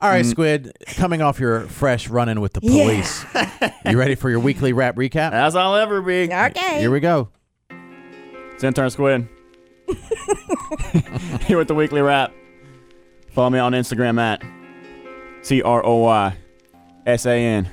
All right, mm. Squid, coming off your fresh run in with the police, you ready for your weekly rap recap? As I'll ever be. Okay. Here we go. It's intern squid. Here with the weekly wrap. Follow me on Instagram at T R O Y S A N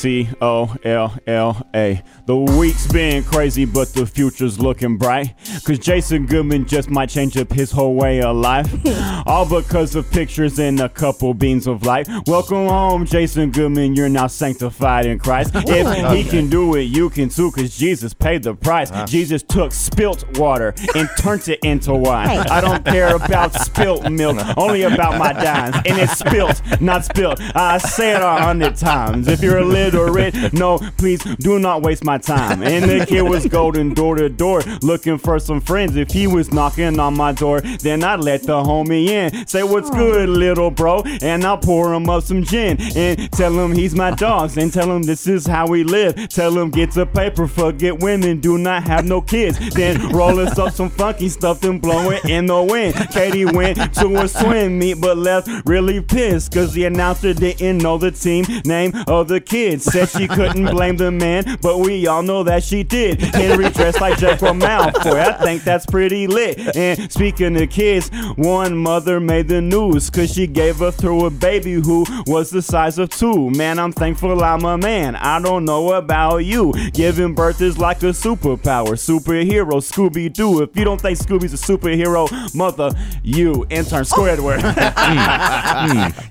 C O L L A. The week's been crazy, but the future's looking bright. Cause Jason Goodman just might change up his whole way of life. All because of pictures and a couple beams of light. Welcome home, Jason Goodman. You're now sanctified in Christ. If he can do it, you can too, cause Jesus paid the price. Uh-huh. Jesus took spilt water and turned it into wine. I don't care about spilt milk, only about my dimes. And it's spilt, not spilt. I say it a hundred times. If you're illiterate, no, please do not waste my time. And the kid was going door to door looking for some friends. If he was knocking on my door, then I'd let the homie in. Say, What's good, little bro? And I'll pour him up some gin and tell him he's my dogs and tell him this is how we live. Tell him get the paper, forget women, do not have no kids. Then roll us up some funky stuff, then blow it in the wind. Katie went to a swim meet, but left really pissed because the announcer didn't know the team name of the Said she couldn't blame the man, but we all know that she did. Henry dressed like Jack from Malfoy. I think that's pretty lit. And speaking of kids, one mother made the news because she gave birth to a baby who was the size of two. Man, I'm thankful I'm a man. I don't know about you. Giving birth is like a superpower. Superhero, Scooby Doo. If you don't think Scooby's a superhero, mother, you intern Squidward. Mm, mm.